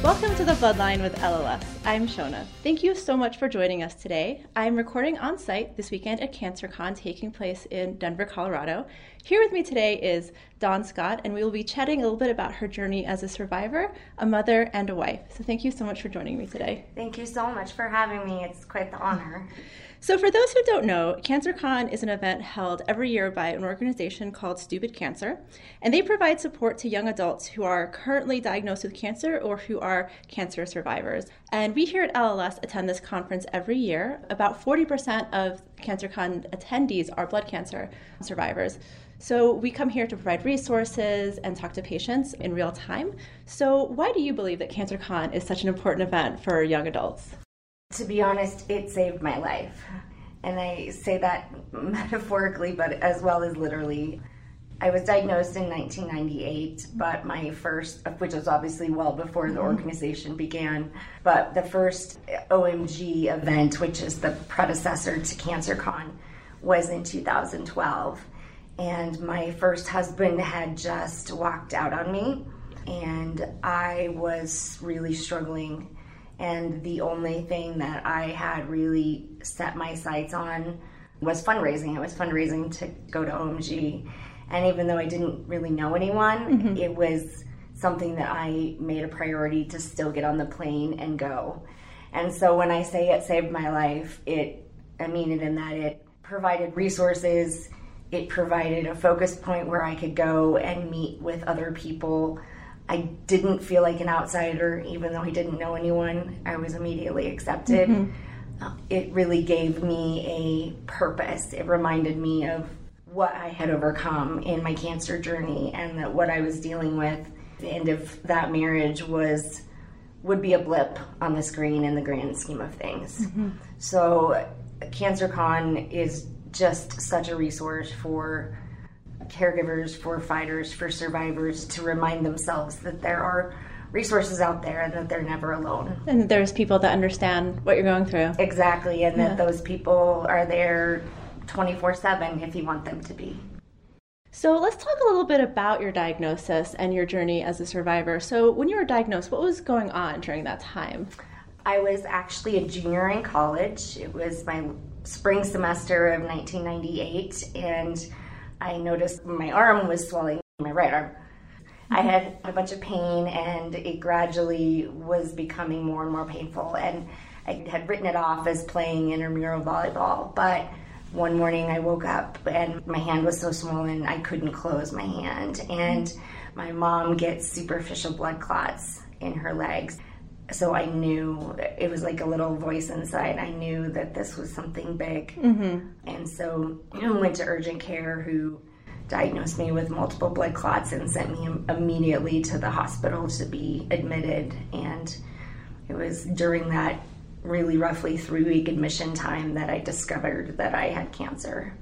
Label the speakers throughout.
Speaker 1: Welcome to the Bloodline with LLS. I'm Shona. Thank you so much for joining us today. I'm recording on site this weekend at CancerCon taking place in Denver, Colorado. Here with me today is Dawn Scott, and we will be chatting a little bit about her journey as a survivor, a mother, and a wife. So thank you so much for joining me today.
Speaker 2: Thank you so much for having me. It's quite the honor.
Speaker 1: So, for those who don't know, CancerCon is an event held every year by an organization called Stupid Cancer, and they provide support to young adults who are currently diagnosed with cancer or who are cancer survivors. And we here at LLS attend this conference every year. About 40% of CancerCon attendees are blood cancer survivors. So, we come here to provide resources and talk to patients in real time. So, why do you believe that CancerCon is such an important event for young adults?
Speaker 2: To be honest, it saved my life. And I say that metaphorically, but as well as literally. I was diagnosed in 1998, but my first, which was obviously well before the mm-hmm. organization began, but the first OMG event, which is the predecessor to CancerCon, was in 2012. And my first husband had just walked out on me, and I was really struggling and the only thing that I had really set my sights on was fundraising. It was fundraising to go to OMG. And even though I didn't really know anyone, mm-hmm. it was something that I made a priority to still get on the plane and go. And so when I say it saved my life, it I mean it in that it provided resources, it provided a focus point where I could go and meet with other people I didn't feel like an outsider, even though I didn't know anyone. I was immediately accepted. Mm-hmm. Uh, it really gave me a purpose. It reminded me of what I had overcome in my cancer journey, and that what I was dealing with. The end of that marriage was would be a blip on the screen in the grand scheme of things. Mm-hmm. So, CancerCon is just such a resource for caregivers, for fighters, for survivors to remind themselves that there are resources out there and that they're never alone.
Speaker 1: And there's people that understand what you're going through.
Speaker 2: Exactly, and yeah. that those people are there 24 7 if you want them to be.
Speaker 1: So let's talk a little bit about your diagnosis and your journey as a survivor. So, when you were diagnosed, what was going on during that time?
Speaker 2: I was actually a junior in college. It was my spring semester of 1998, and I noticed my arm was swelling, my right arm. I had a bunch of pain and it gradually was becoming more and more painful. And I had written it off as playing intramural volleyball. But one morning I woke up and my hand was so swollen I couldn't close my hand. And my mom gets superficial blood clots in her legs. So I knew it was like a little voice inside. I knew that this was something big. Mm-hmm. And so I went to urgent care who diagnosed me with multiple blood clots and sent me immediately to the hospital to be admitted. And it was during that really roughly three week admission time that I discovered that I had cancer.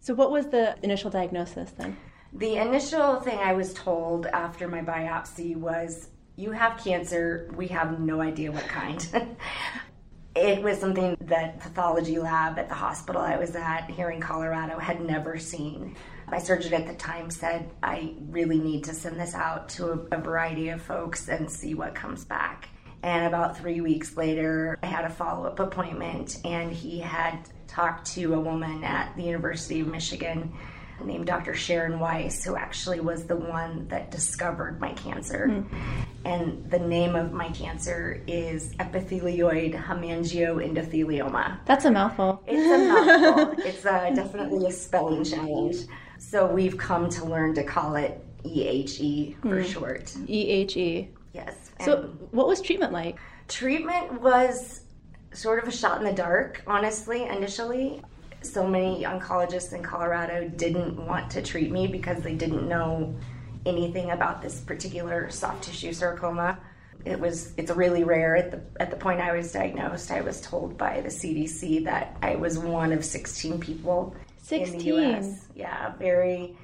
Speaker 1: So, what was the initial diagnosis then?
Speaker 2: The initial thing I was told after my biopsy was you have cancer. We have no idea what kind. it was something that pathology lab at the hospital I was at here in Colorado had never seen. My surgeon at the time said, I really need to send this out to a, variety of folks and see what comes back. And about three weeks later, I had a follow up appointment, and he had talked to a woman at the University of Michigan named Dr. Sharon Weiss, who actually was the one that discovered my cancer. Mm and the name of my cancer is epithelioid hemangioendothelioma.
Speaker 1: That's a mouthful.
Speaker 2: It's a mouthful. it's uh, definitely a spelling challenge. So we've come to learn to call it EHE for short.
Speaker 1: EHE.
Speaker 2: Yes.
Speaker 1: So, what was treatment like?
Speaker 2: treatment was sort of a shot in the dark, honestly, initially. So many oncologists in Colorado didn't want to treat me because they didn't know anything about this particular soft tissue sarcoma. It was it's really rare. At the at the point I was diagnosed, I was told by the CDC that I was one of 16 people in the
Speaker 1: 16?
Speaker 2: US. Yeah, very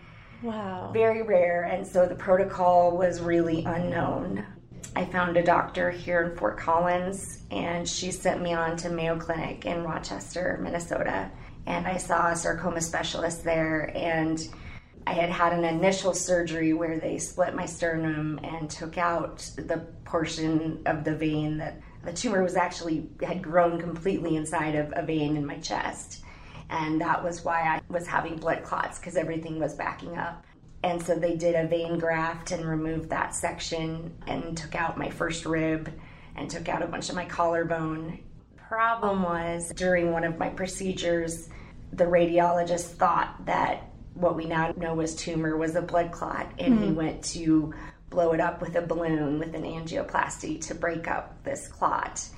Speaker 1: Wow.
Speaker 2: very rare, and so the protocol was really unknown. I found a doctor here in Fort Collins, and she sent me on to Mayo Clinic in Rochester, Minnesota. And I saw a sarcoma specialist there, and I had had an initial surgery where they split my sternum and took out the portion of the vein that the tumor was actually had grown completely inside of a vein in my chest and that was why I was having blood clots because everything was backing up. And so they did a vein graft and removed that section and took out my first rib and took out a bunch of my collarbone. Problem was during one of my procedures, the radiologist thought that what we now know was tumor was a blood clot, and he mm-hmm. went to blow it up with a balloon with an angioplasty to break up this clot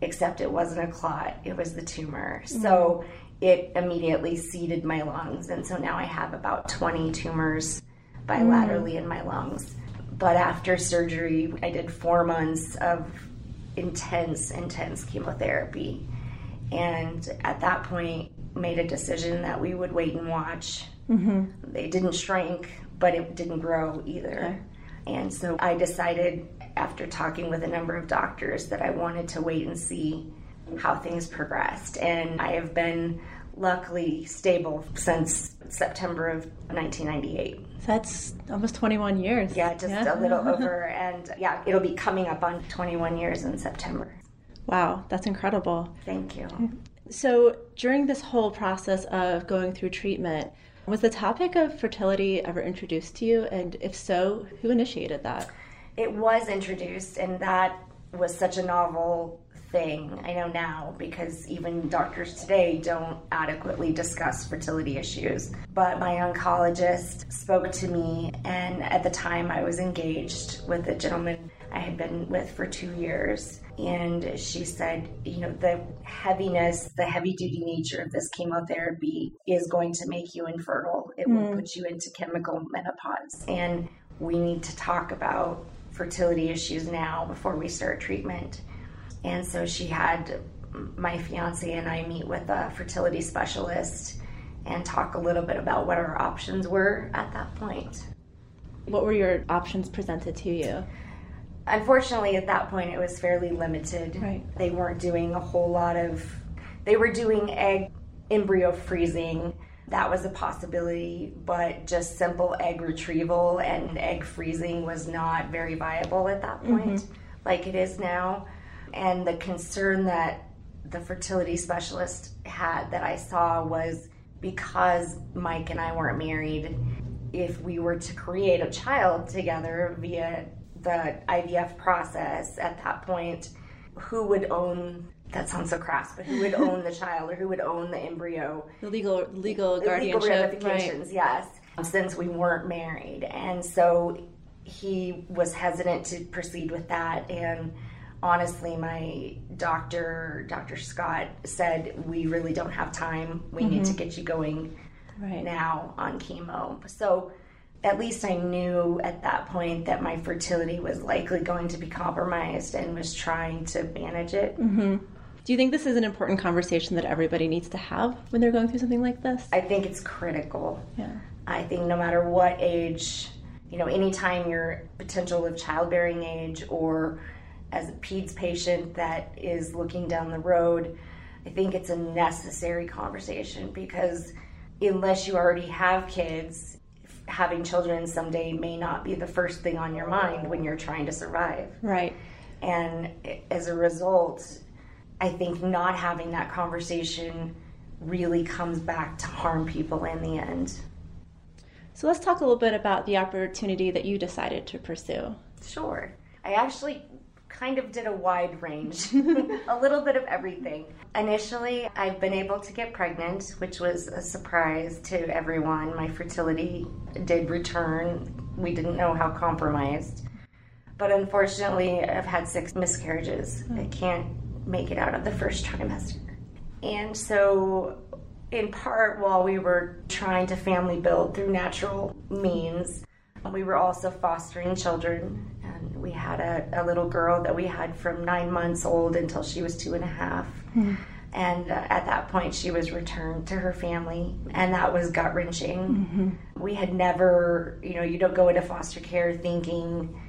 Speaker 2: except it wasn't a clot, it was the tumor. Mm-hmm. So it immediately seeded my lungs, and so now I have about 20 tumors bilaterally mm-hmm. in my lungs. But after surgery, I did four months of intense, intense chemotherapy. And at that point, made a decision that we would wait and watch. Mm-hmm. They didn't shrink, but it didn't grow either. And so I decided, after talking with a number of doctors, that I wanted to wait and see how things progressed. And I have been luckily stable since September of 1998.
Speaker 1: That's almost 21 years.
Speaker 2: Yeah, just a little over. And yeah, it'll be coming up on 21 years in September.
Speaker 1: Wow, that's incredible.
Speaker 2: Thank you.
Speaker 1: So, during this whole process of going through treatment, was the topic of fertility ever introduced to you? And if so, who initiated that?
Speaker 2: It was introduced, and that was such a novel thing. I know now because even doctors today don't adequately discuss fertility issues. But my oncologist spoke to me, and at the time I was engaged with a gentleman I had been with for two years. And she said, you know, the heaviness, the heavy duty nature of this chemotherapy is going to make you infertile. It will hmm. put you into chemical menopause. And we need to talk about fertility issues now before we start treatment. And so she had my fiance and I meet with a fertility specialist and talk a little bit about what our options were at that point.
Speaker 1: What were your options presented to you?
Speaker 2: Unfortunately, at that point, it was fairly limited.
Speaker 1: Right.
Speaker 2: They weren't doing a whole lot of, they were doing egg embryo freezing. That was a possibility, but just simple egg retrieval and egg freezing was not very viable at that mm-hmm. point, like it is now. And the concern that the fertility specialist had that I saw was because Mike and I weren't married, if we were to create a child together via the IVF process at that point, who would own that sounds so crass, but who would own the child or who would own the embryo?
Speaker 1: The legal legal guardianship,
Speaker 2: legal
Speaker 1: right?
Speaker 2: yes, since we weren't married. And so he was hesitant to proceed with that. And honestly, my doctor, Dr. Scott, said, We really don't have time. We need to mm-hmm. get you going
Speaker 1: Right.
Speaker 2: now on chemo. So at least I knew at that point that my fertility was likely going to be compromised and was trying to manage it. Mm-hmm.
Speaker 1: Do you think this is an important conversation that everybody needs to have when they're going through something like this?
Speaker 2: I think it's critical.
Speaker 1: yeah.
Speaker 2: I think no matter what age, you know, anytime you're potential of childbearing age or as a PEDS patient that is looking down the road, I think it's a necessary conversation because unless you already have kids, having children someday may not be the first thing on your mind when you're trying to survive.
Speaker 1: Right.
Speaker 2: And as a result, I think not having that conversation really comes back to harm people in the end.
Speaker 1: So let's talk a little bit about the opportunity that you decided to pursue.
Speaker 2: Sure. I actually kind of did a wide range, a little bit of everything. Initially, I've been able to get pregnant, which was a surprise to everyone. My fertility did return. We didn't know how compromised. But unfortunately, I've had six miscarriages. I hmm. can't make it out of the first trimester. And so, in part, while we were trying to family build through natural means, we were also fostering children we had a, a, little girl that we had from nine months old until she was two and a half. Mm-hmm. And uh, at that point, she was returned to her family, and that was gut wrenching. Mm-hmm. We had never, you know, you don't go into foster care thinking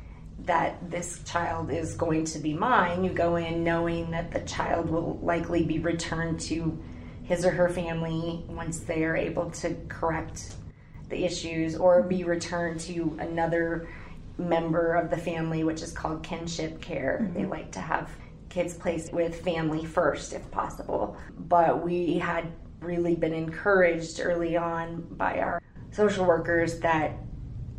Speaker 2: that this child is going to be mine. You go in knowing that the child will likely be returned to his or her family once they are able to correct the issues or be returned to another member of the family, which is called kinship care. Mm-hmm. They like to have kids placed with family first if possible. But we had really been encouraged early on by our social workers that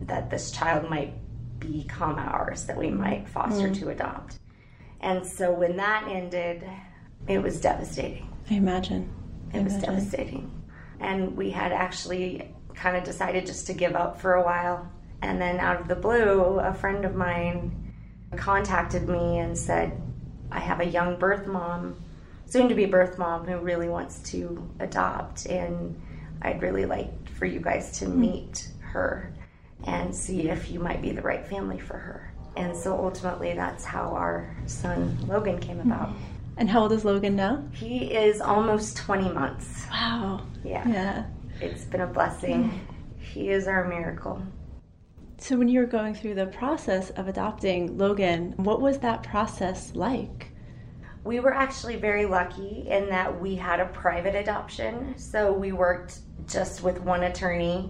Speaker 2: that this child might become ours, that we might foster mm-hmm. to adopt. And so when that ended, it was devastating.
Speaker 1: I imagine.
Speaker 2: I it was imagine. devastating. And we had actually kind of decided just to give up for a while and then out of the blue, a friend of mine contacted me and said, I have a young birth mom, soon to be birth mom, who really wants to adopt. And I'd really like for you guys to hmm. meet her and see if you might be the right family for her. And so ultimately, that's how our son Logan came hmm. about.
Speaker 1: And how old is Logan now?
Speaker 2: He is almost 20 months.
Speaker 1: Wow.
Speaker 2: Yeah. Yeah. It's been a blessing. He is our miracle.
Speaker 1: So, when you were going through the process of adopting Logan, what was that process like?
Speaker 2: We were actually very lucky in that we had a private adoption. So, we worked just with one attorney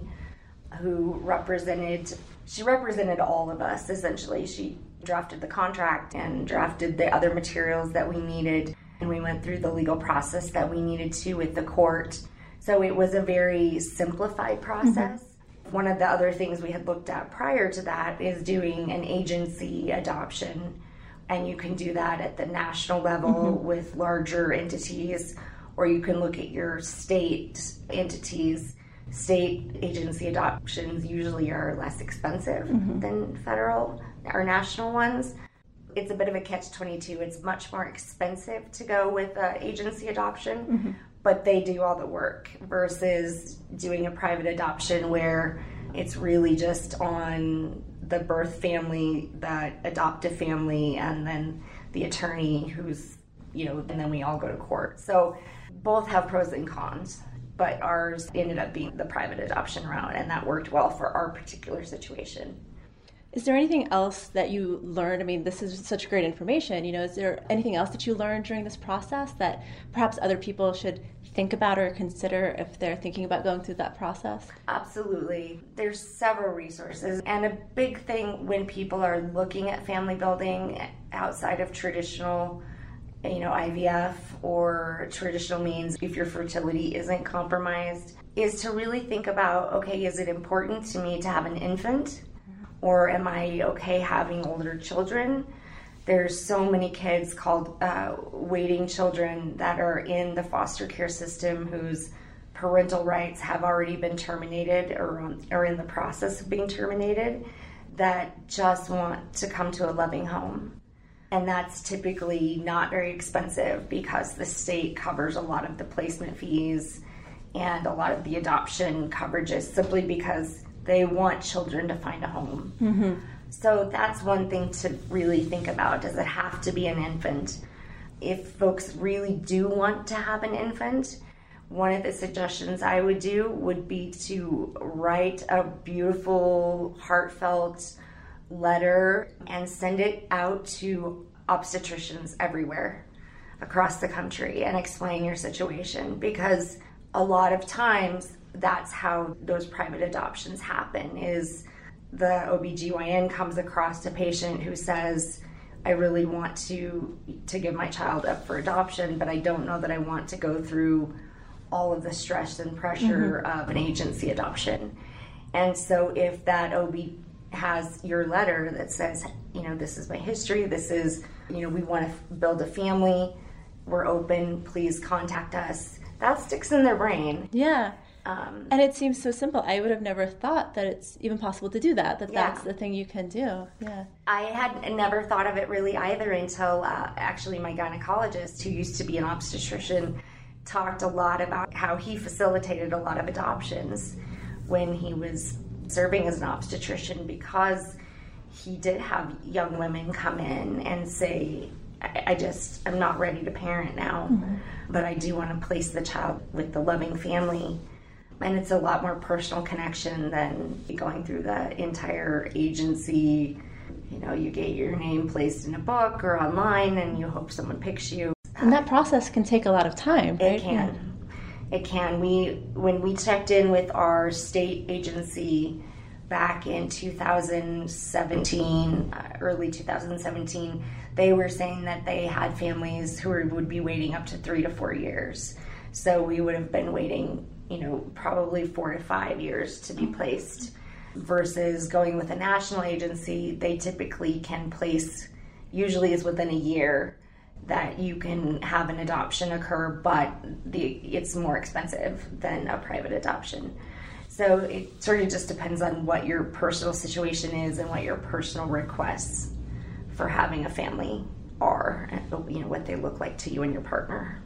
Speaker 2: who represented, she represented all of us essentially. She drafted the contract and drafted the other materials that we needed. And we went through the legal process that we needed to with the court. So, it was a very simplified process. Mm-hmm one of the other things we had looked at prior to that is doing an agency adoption. And you can do that at the national level mm-hmm. with larger entities, or you can look at your state entities. State agency adoptions usually are less expensive mm-hmm. than federal or national ones. It's a bit of a catch 22. It's much more expensive to go with uh, agency adoption, mm-hmm but they do all the work versus doing a private adoption where it's really just on the birth family, that adoptive family, and then the attorney who's, you know, and then we all go to court. So both have pros and cons, but ours ended up being the private adoption route, and that worked well for our particular situation.
Speaker 1: Is there anything else that you learned? I mean, this is such great information. You know, is there anything else that you learned during this process that perhaps other people should think about or consider if they're thinking about going through that process?
Speaker 2: Absolutely. There's several resources. And a big thing when people are looking at family building outside of traditional you know IVF or traditional means if your fertility isn't compromised is to really think about okay is it important to me to have an infant or am I okay having older children? There's so many kids called uh, waiting children that are in the foster care system whose parental rights have already been terminated or on, are in the process of being terminated that just want to come to a loving home. And that's typically not very expensive because the state covers a lot of the placement fees and a lot of the adoption coverages simply because they want children to find a home. Mm-hmm. So that's one thing to really think about. Does it have to be an infant? If folks really do want to have an infant, one of the suggestions I would do would be to write a beautiful, heartfelt letter and send it out to obstetricians everywhere across the country and explain your situation because a lot of times that's how those private adoptions happen is the OBGYN comes across a patient who says, I really want to to give my child up for adoption, but I don't know that I want to go through all of the stress and pressure mm-hmm. of an agency adoption. And so if that OB has your letter that says, you know, this is my history, this is, you know, we want to build a family, we're open, please contact us. That sticks in their brain.
Speaker 1: Yeah.
Speaker 2: Um,
Speaker 1: And it seems so simple. I would have never thought that it's even possible to do that, that
Speaker 2: Yeah.
Speaker 1: that's the thing you can do. Yeah.
Speaker 2: I had never thought of it really either until uh, actually my gynecologist, who used to be an obstetrician, talked a lot about how he facilitated a lot of adoptions when he was serving as an obstetrician because he did have young women come in and say, I, I just am not ready to parent now, but I do want to place the child with the loving family. And it's a lot more personal connection than going through the entire agency. You know, you get your name placed in a book or online and you hope someone picks you.
Speaker 1: And that process can take a lot of time, right?
Speaker 2: It can. It can. We when we checked in with our state agency back in 2017, uh, early 2017, they were saying that they had families who would be waiting up to three to four years. So we would have been waiting, you know, probably four to five years to be placed. Versus going with a national agency, they typically can place, usually is within a year that you can have an adoption occur, but the it's more expensive than a private adoption. So it sort of just depends on what your personal situation is and what your personal requests for having a family are, you know, what they look like to you and your partner.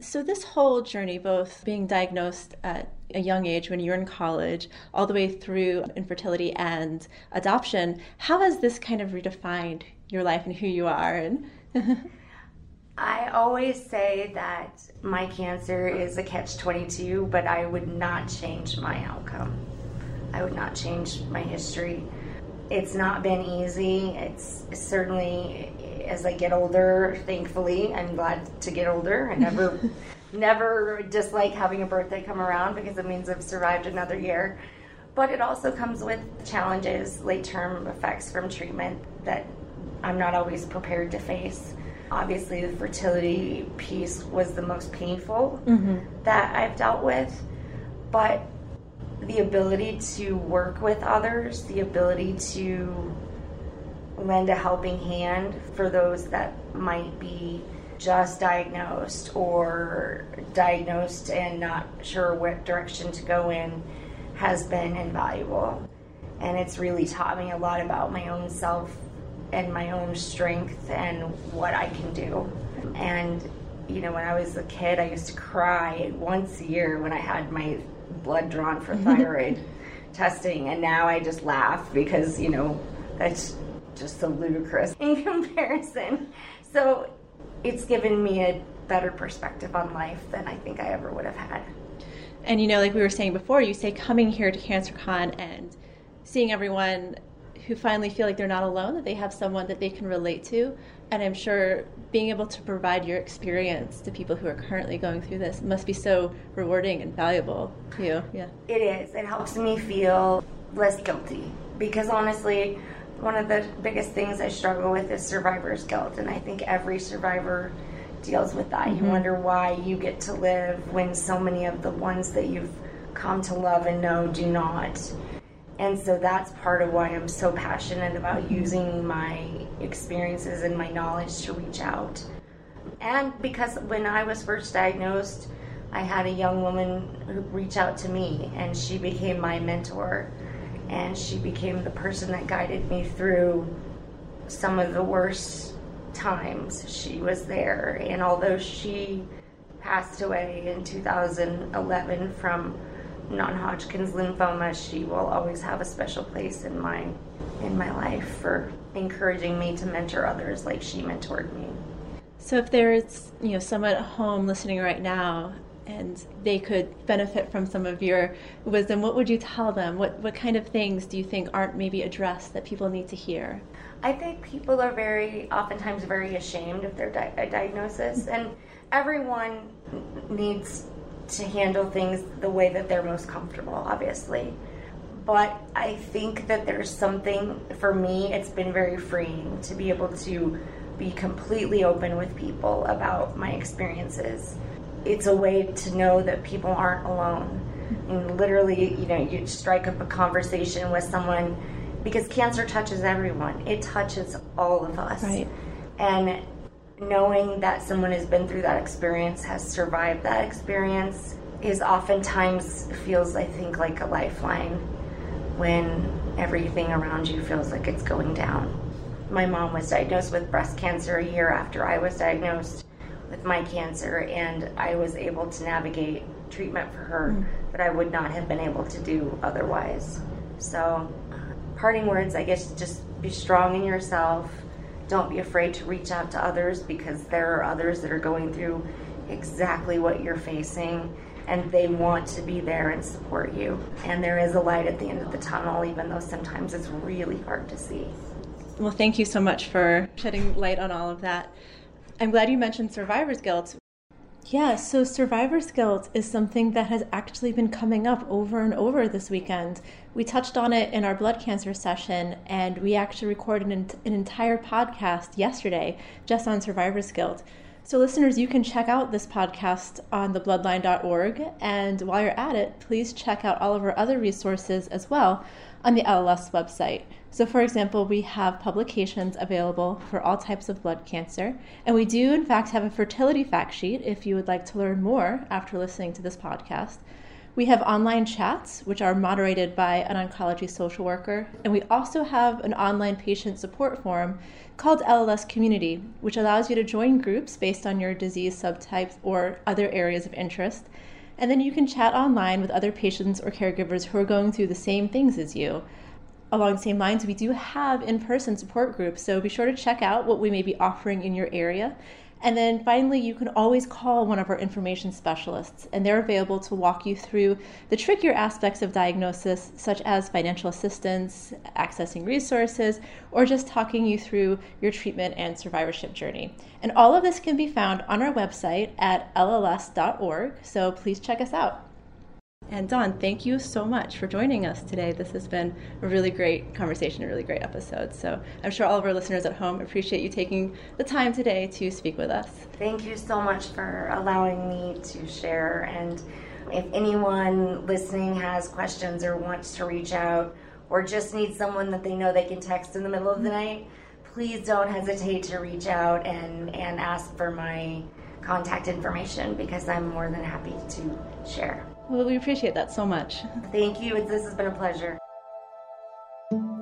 Speaker 1: So, this whole journey, both being diagnosed at a young age when you're in college, all the way through infertility and adoption, how has this kind of redefined your life and who you are? And
Speaker 2: I always say that my cancer is a catch 22, but I would not change my outcome. I would not change my history. It's not been easy. It's certainly as I get older, thankfully, I'm glad to get older. I never never dislike having a birthday come around because it means I've survived another year. But it also comes with challenges, late term effects from treatment that I'm not always prepared to face. Obviously, the fertility piece was the most painful mm-hmm. that I've dealt with, but the ability to work with others, the ability to lend a helping hand for those that might be just diagnosed or diagnosed and not sure what direction to go in has been invaluable. And it's really taught me a lot about my own self and my own strength and what I can do. And, you know, when I was a kid, I used to cry once a year when I had my blood drawn for thyroid testing. And now I just laugh because, you know, that's just so ludicrous in comparison. So it's given me a better perspective on life than I think I ever would have had.
Speaker 1: And you know, like we were saying before, you say coming here to CancerCon and seeing everyone who finally feel like they're not alone, that they have someone that they can relate to. And I'm sure being able to provide your experience to people who are currently going through this must be so rewarding and valuable to you. Yeah.
Speaker 2: It is. It helps me feel less guilty because honestly, one of the biggest things I struggle with is survivor's guilt. And I think every survivor deals with that. You mm-hmm. wonder why you get to live when so many of the ones that you've come to love and know do not. And so that's part of why I'm so passionate about using my experiences and my knowledge to reach out. And because when I was first diagnosed, I had a young woman reach out to me, and she became my mentor. And she became the person that guided me through some of the worst times. She was there. And although she passed away in 2011 from non-Hodgkin's lymphoma, she will always have a special place in my in my life for encouraging me to mentor others like she mentored me.
Speaker 1: So if there's, you know, someone at home listening right now and they could benefit from some of your wisdom, what would you tell them? What what kind of things do you think aren't maybe addressed that people need to hear?
Speaker 2: I think people are very, oftentimes, very ashamed of their di- diagnosis, and everyone needs to handle things the way that they're most comfortable, obviously. But I think that there's something, for me, it's been very freeing to be able to be completely open with people about my experiences. It's a way to know that people aren't alone. And literally, you know, you strike up a conversation with someone because cancer touches everyone. It touches all of us.
Speaker 1: Right.
Speaker 2: And knowing that someone has been through that experience, has survived that experience, is oftentimes feels, I think, like a lifeline when everything around you feels like it's going down. My mom was diagnosed with breast cancer a year after I was diagnosed with my cancer, and I was able to navigate treatment for her mm. that I would not have been able to do otherwise. So, parting words, I guess, just be strong in yourself. Don't be afraid to reach out to others because there are others that are going through exactly what you're facing and they want to be there and support you. And there is a light at the end of the tunnel, even though sometimes it's really hard to see.
Speaker 1: Well, thank you so much for shedding light on all of that. I'm glad you mentioned survivor's guilt. Yeah, so survivor's guilt is something that has actually been coming up over and over this weekend. We touched on it in our blood cancer session, and we actually recorded an, an entire podcast yesterday just on survivor's guilt. So, listeners, you can check out this podcast on thebloodline.org. And while you're at it, please check out all of our other resources as well on the LLS website. So, for example, we have publications available for all types of blood cancer. And we do, in fact, have a fertility fact sheet if you would like to learn more after listening to this podcast. We have online chats, which are moderated by an oncology social worker, and we also have an online patient support forum called LLS Community, which allows you to join groups based on your disease subtypes or other areas of interest. And then you can chat online with other patients or caregivers who are going through the same things as you. Along the same lines, we do have in person support groups, so be sure to check out what we may be offering in your area and then finally, you can always call one of our information specialists, and they're available to walk you through the trickier aspects of diagnosis, such as financial assistance, accessing resources, or just talking you through your treatment and survivorship journey. And all of this can be found on our website at lls.org, so please check us out. And Dawn, thank you so much for joining us today. This has been a really great conversation, a really great episode. So I'm sure all of our listeners at home appreciate you taking the time today to speak with us.
Speaker 2: Thank you so much for allowing me to share. And if anyone listening has questions or wants to reach out or just needs someone that they know they can text in the middle of the night, please don't hesitate to reach out and, and ask for my contact information because I'm more than happy to share.
Speaker 1: Well, we appreciate that so much.
Speaker 2: Thank you. This has been a pleasure.